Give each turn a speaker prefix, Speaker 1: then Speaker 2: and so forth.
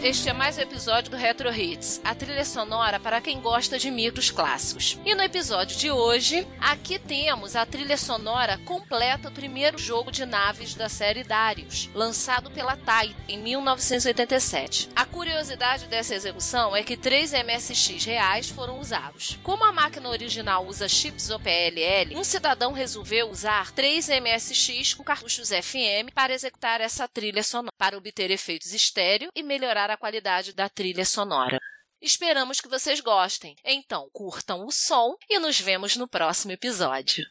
Speaker 1: Este é mais um episódio do Retro Hits, a trilha sonora para quem gosta de micros clássicos. E no episódio de hoje, aqui temos a trilha sonora completa do primeiro jogo de naves da série Darius, lançado pela TAI em 1987. A curiosidade dessa execução é que três MSX reais foram usados. Como a máquina original usa chips OPLL, um cidadão resolveu usar três MSX com cartuchos FM para executar essa trilha sonora, para obter efeitos estéreo e melhorar a qualidade da trilha sonora. Esperamos que vocês gostem. Então, curtam o som e nos vemos no próximo episódio.